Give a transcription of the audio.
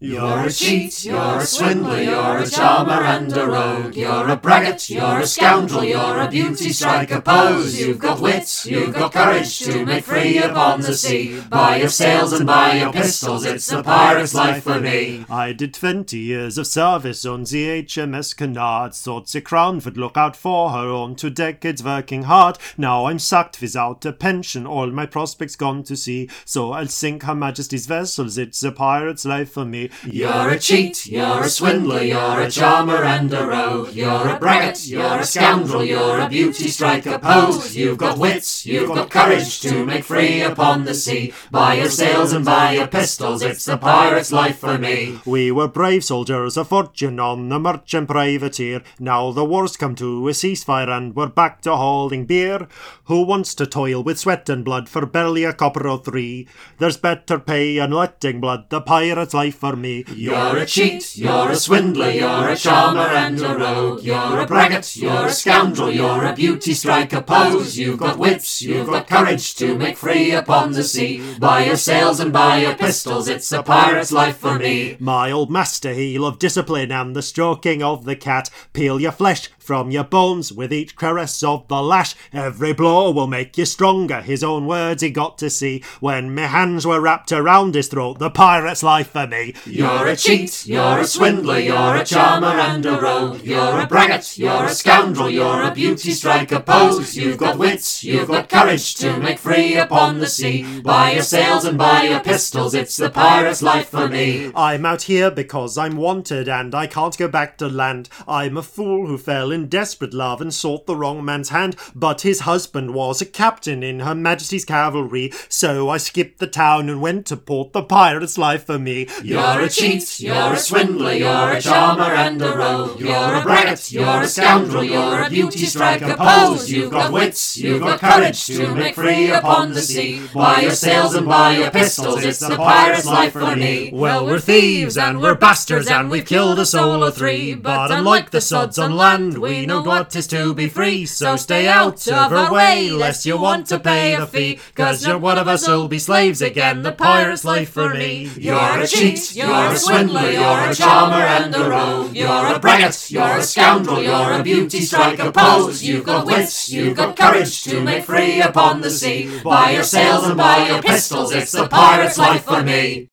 You're a cheat, you're a swindler, you're a charmer and a rogue. You're a braggart, you're a scoundrel, you're a beauty striker pose. You've got wits, you've got courage to make free upon the sea. By your sails and by your pistols, it's the pirate's life for me. I did twenty years of service on the HMS Cunard. Thought the Crown would look out for her on two decades working hard. Now I'm sacked without a pension, all my prospects gone to sea. So I'll sink Her Majesty's vessels, it's the pirate's life for me. You're a cheat, you're a swindler, you're a charmer and a rogue. You're a braggart, you're a scoundrel, you're a beauty striker pose. You've got wits, you've got courage to make free upon the sea. buy your sails and buy your pistols, it's the pirate's life for me. We were brave soldiers of fortune on the merchant privateer. Now the war's come to a ceasefire and we're back to holding beer. Who wants to toil with sweat and blood for barely a copper or three? There's better pay and letting blood, the pirate's life for me. You're a cheat, you're a swindler, you're a charmer and a rogue. You're a braggart, you're a scoundrel, you're a beauty striker pose. You've got wits, you've got courage to make free upon the sea. By your sails and by your pistols, it's a pirate's life for me. My old master, he loved discipline and the stroking of the cat. Peel your flesh from your bones with each caress of the lash. Every blow will make you stronger. His own words he got to see when me hands were wrapped around his throat. The pirate's life for me. You're a cheat, you're a swindler, you're a charmer and a rogue. You're a braggart, you're a scoundrel, you're a beauty striker pose. You've got wits, you've got courage to make free upon the sea. By your sails and by your pistols, it's the pirate's life for me. I'm out here because I'm wanted and I can't go back to land. I'm a fool who fell in desperate love and sought the wrong man's hand, but his husband was a captain in Her Majesty's cavalry, so I skipped the town and went to port. The pirate's life for me. You're a cheat, you're a swindler, you're a charmer and a rogue. You're a braggart, you're a scoundrel, you're a beauty striker pose. You've got wits, you've got courage to make free upon the sea. By your sails and by your pistols, it's the pirate's life for me. Well, we're thieves and we're bastards and we've killed a soul or three, but unlike the sods on land, we know what is to be free. So stay out of our way, lest you want to pay a fee, cause you're one of us who'll be slaves again. The pirate's life for me. You're a cheat, you're a swindler, you're a charmer and a rogue. You're a braggart, you're a scoundrel, you're a beauty striker. pose. You've got wits, you've got courage to make free upon the sea. By your sails and by your pistols, it's the pirate's life for me.